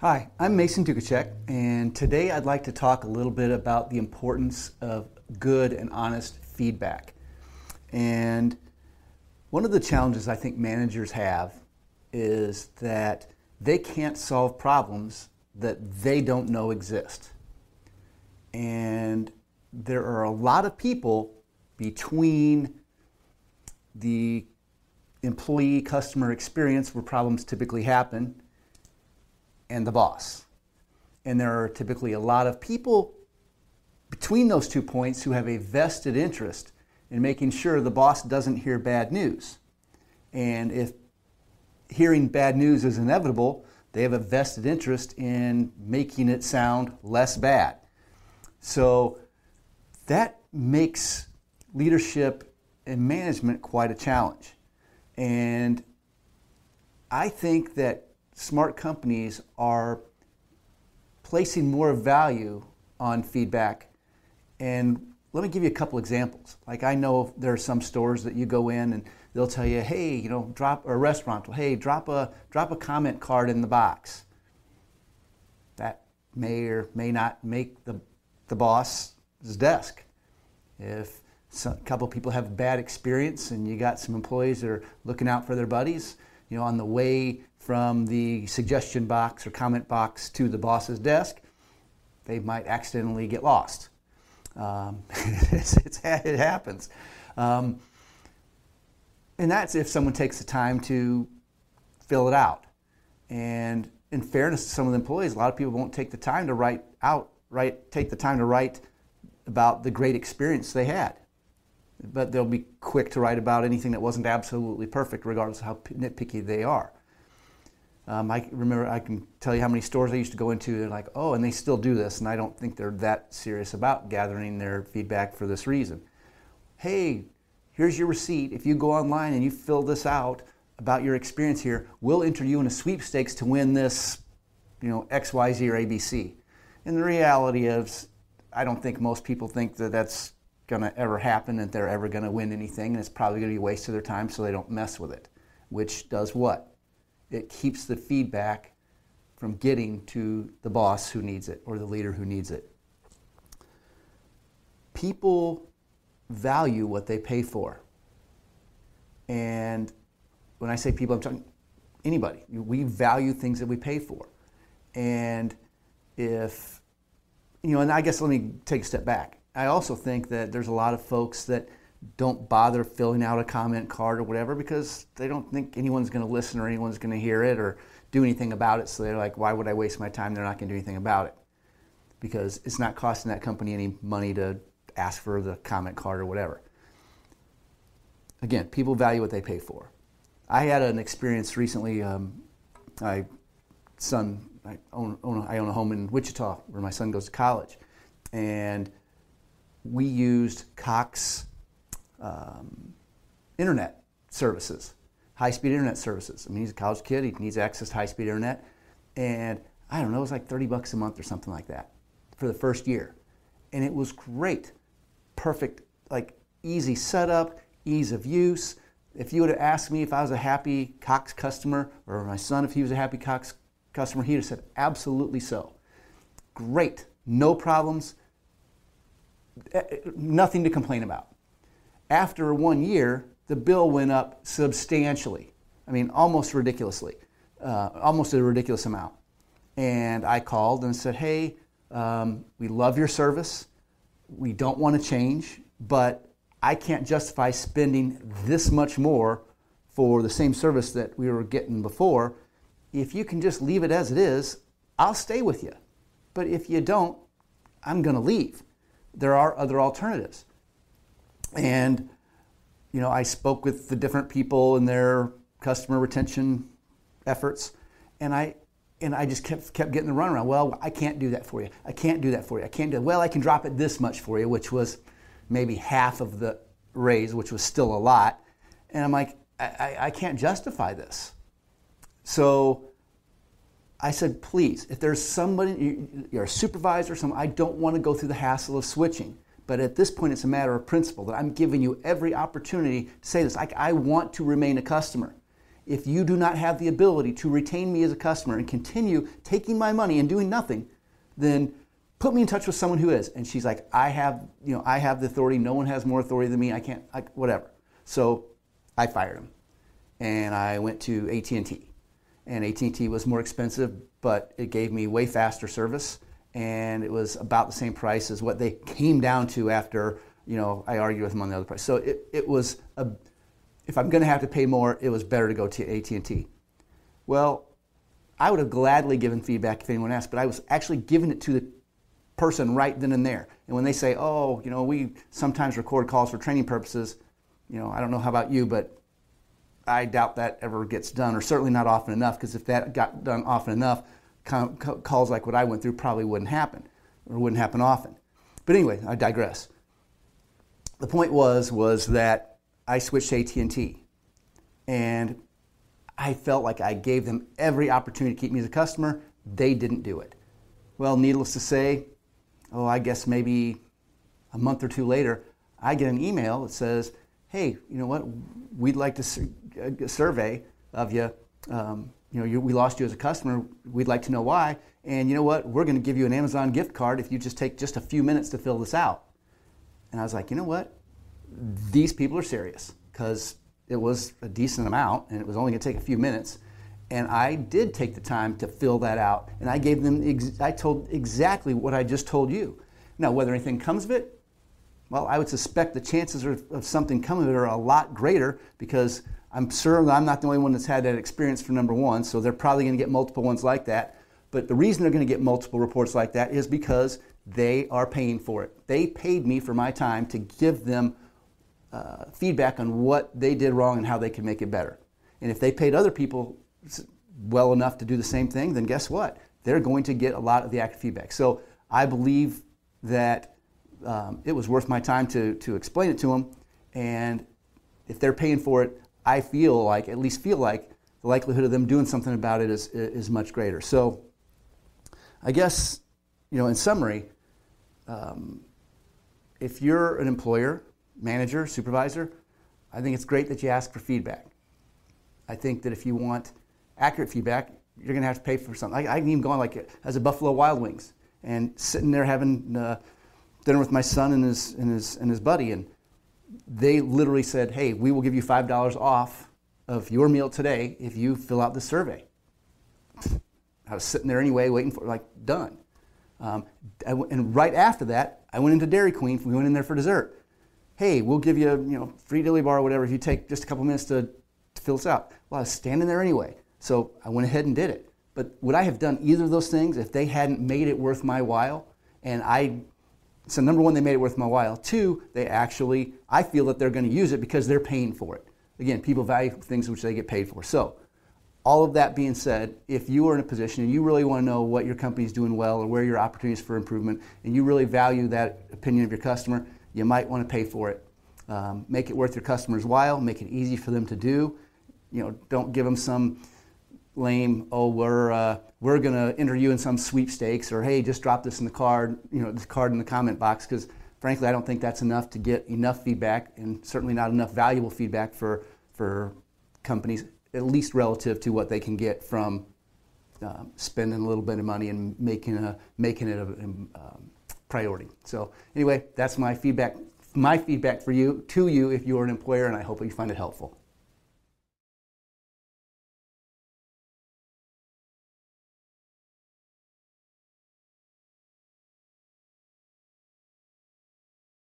Hi, I'm Mason Duchatschek, and today I'd like to talk a little bit about the importance of good and honest feedback. And one of the challenges I think managers have is that they can't solve problems that they don't know exist. And there are a lot of people between the employee customer experience where problems typically happen and the boss. And there are typically a lot of people between those two points who have a vested interest in making sure the boss doesn't hear bad news. And if hearing bad news is inevitable, they have a vested interest in making it sound less bad. So that makes leadership and management quite a challenge. And I think that smart companies are placing more value on feedback. And let me give you a couple examples. Like I know there are some stores that you go in and they'll tell you, hey, you know, drop a restaurant, hey, drop a drop a comment card in the box. That may or may not make the the boss's desk. If a couple people have a bad experience and you got some employees that are looking out for their buddies, you know, on the way from the suggestion box or comment box to the boss's desk, they might accidentally get lost. Um, it's, it's, it happens. Um, and that's if someone takes the time to fill it out. And in fairness to some of the employees, a lot of people won't take the time to write out, write, take the time to write about the great experience they had. But they'll be quick to write about anything that wasn't absolutely perfect, regardless of how nitpicky they are. Um, I remember I can tell you how many stores I used to go into. They're like, oh, and they still do this, and I don't think they're that serious about gathering their feedback for this reason. Hey, here's your receipt. If you go online and you fill this out about your experience here, we'll enter you in a sweepstakes to win this, you know, X, Y, Z, or ABC. And the reality is, I don't think most people think that that's going to ever happen, that they're ever going to win anything, and it's probably going to be a waste of their time, so they don't mess with it. Which does what? it keeps the feedback from getting to the boss who needs it or the leader who needs it. People value what they pay for. And when I say people, I'm talking anybody. We value things that we pay for. And if, you know, and I guess let me take a step back. I also think that there's a lot of folks that don't bother filling out a comment card or whatever because they don't think anyone's going to listen or anyone's going to hear it or do anything about it. So they're like, why would I waste my time? They're not going to do anything about it because it's not costing that company any money to ask for the comment card or whatever. Again, people value what they pay for. I had an experience recently. Um, my son, I own, own, I own a home in Wichita where my son goes to college, and we used Cox um, internet services, high speed internet services. I mean, he's a college kid, he needs access to high speed internet. And I don't know, it was like 30 bucks a month or something like that for the first year. And it was great. Perfect, like easy setup, ease of use. If you would have asked me if I was a happy Cox customer, or my son if he was a happy Cox customer, he'd have said, absolutely so. Great, no problems, nothing to complain about after one year, the bill went up substantially. I mean, almost ridiculously, uh, almost a ridiculous amount. And I called and said, hey, um, we love your service. We don't want to change, but I can't justify spending this much more for the same service that we were getting before. If you can just leave it as it is, I'll stay with you. But if you don't, I'm going to leave. There are other alternatives. And you know, I spoke with the different people in their customer retention efforts, and I and I just kept kept getting the runaround. Well, I can't do that for you. I can't do that for you. I can't do it. Well, I can drop it this much for you, which was maybe half of the raise, which was still a lot. And I'm like, I, I can't justify this. So I said, please, if there's somebody, you're a supervisor, some, I don't want to go through the hassle of switching. But at this point, it's a matter of principle that I'm giving you every opportunity to say this. I, I want to remain a customer. if you do not have the ability to retain me as a customer and continue taking my money and doing nothing, then put me in touch with someone who is. And she's like, I have, you know, I have the authority. No one has more authority than me. I can't, I, whatever. So I fired him, and I went to AT&T. And AT&T was more expensive, but it gave me way faster service, and it was about the same price as what they came down to after, you know, I argued with them on the other price. So it, it was a, if I'm going to have to pay more, it was better to go to AT&T. Well, I would have gladly given feedback if anyone asked, but I was actually giving it to the person right then and there. And when they say, "Oh, you know, we sometimes record calls for training purposes," you know, I don't know how about you, but I doubt that ever gets done, or certainly not often enough. Because if that got done often enough, calls like what I went through probably wouldn't happen, or wouldn't happen often. But anyway, I digress. The point was was that I switched to AT&T, and I felt like I gave them every opportunity to keep me as a customer. They didn't do it. Well, needless to say, oh, I guess maybe a month or two later, I get an email that says, hey, you know what, we'd like to a survey of you. Um, you know, you, we lost you as a customer. We'd like to know why. And you know what? We're going to give you an Amazon gift card if you just take just a few minutes to fill this out. And I was like, you know what? These people are serious because it was a decent amount and it was only going to take a few minutes. And I did take the time to fill that out. And I gave them, ex- I told exactly what I just told you. Now, whether anything comes of it, well, I would suspect the chances of something coming of it are a lot greater because I'm sure I'm not the only one that's had that experience for number one, so they're probably going to get multiple ones like that. But the reason they're going to get multiple reports like that is because they are paying for it. They paid me for my time to give them uh, feedback on what they did wrong and how they can make it better. And if they paid other people well enough to do the same thing, then guess what? They're going to get a lot of the active feedback. So I believe that um, it was worth my time to, to explain it to them. And if they're paying for it, I feel like, at least feel like, the likelihood of them doing something about it is, is much greater. So I guess, you know, in summary, um, if you're an employer, manager, supervisor, I think it's great that you ask for feedback. I think that if you want accurate feedback, you're going to have to pay for something. I, I can even go on like as a Buffalo Wild Wings and sitting there having uh, dinner with my son and his, and, his, and his buddy, and they literally said, hey, we will give you $5 off of your meal today if you fill out the survey. I was sitting there anyway, waiting for, like, done. Um, and right after that, I went into Dairy Queen. We went in there for dessert. Hey, we'll give you, you know, free dilly bar or whatever if you take just a couple minutes to, to fill this out. Well, I was standing there anyway, so I went ahead and did it. But would I have done either of those things if they hadn't made it worth my while? And I so number one, they made it worth my while. Two, they actually, I feel that they're going to use it because they're paying for it. Again, people value things which they get paid for. So all of that being said, if you are in a position and you really want to know what your company is doing well or where your opportunities for improvement, and you really value that opinion of your customer, you might want to pay for it. Um, make it worth your customer's while. Make it easy for them to do. You know, don't give them some lame, oh, we're, uh, we're going to enter you in some sweepstakes, or hey, just drop this in the card, you know, this card in the comment box, because frankly, I don't think that's enough to get enough feedback, and certainly not enough valuable feedback for, for companies, at least relative to what they can get from uh, spending a little bit of money and making, a, making it a, um, priority. So anyway, that's my feedback, my feedback for you, to you if you're an employer, and I hope you find it helpful.